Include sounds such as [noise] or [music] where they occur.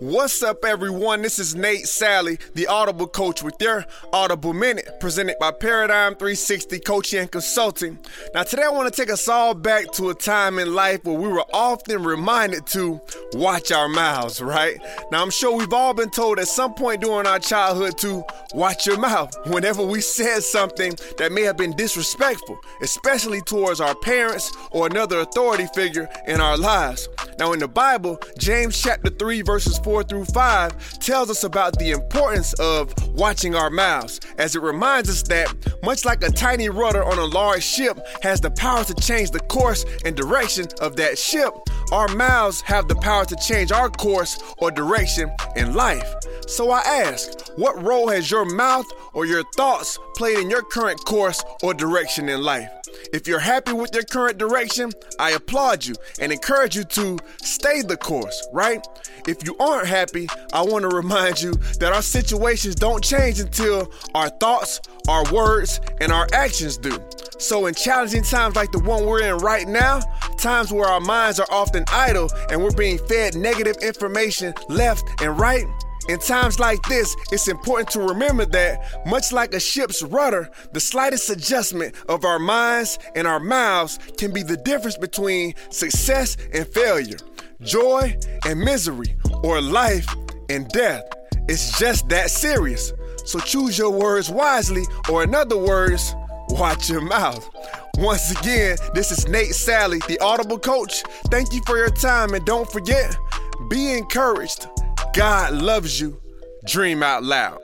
What's up, everyone? This is Nate Salley, the Audible Coach, with your Audible Minute, presented by Paradigm 360 Coaching and Consulting. Now, today I want to take us all back to a time in life where we were often reminded to watch our mouths, right? Now, I'm sure we've all been told at some point during our childhood to watch your mouth whenever we said something that may have been disrespectful, especially towards our parents or another authority figure in our lives. Now, in the Bible, James chapter 3, verses 4 through 5 tells us about the importance of watching our mouths, as it reminds us that, much like a tiny rudder on a large ship has the power to change the course and direction of that ship, our mouths have the power to change our course or direction in life. So I ask, what role has your mouth or your thoughts played in your current course or direction in life? If you're happy with your current direction, I applaud you and encourage you to stay the course, right? If you aren't happy, I want to [laughs] remind you that our situations don't change until our thoughts, our words, and our actions do. So, in challenging times like the one we're in right now, times where our minds are often idle and we're being fed negative information left and right, in times like this, it's important to remember that, much like a ship's rudder, the slightest adjustment of our minds and our mouths can be the difference between success and failure, joy and misery, or life and death. It's just that serious. So choose your words wisely, or in other words, watch your mouth. Once again, this is Nate Salley, the Audible Coach. Thank you for your time, and don't forget, be encouraged. God loves you. Dream out loud.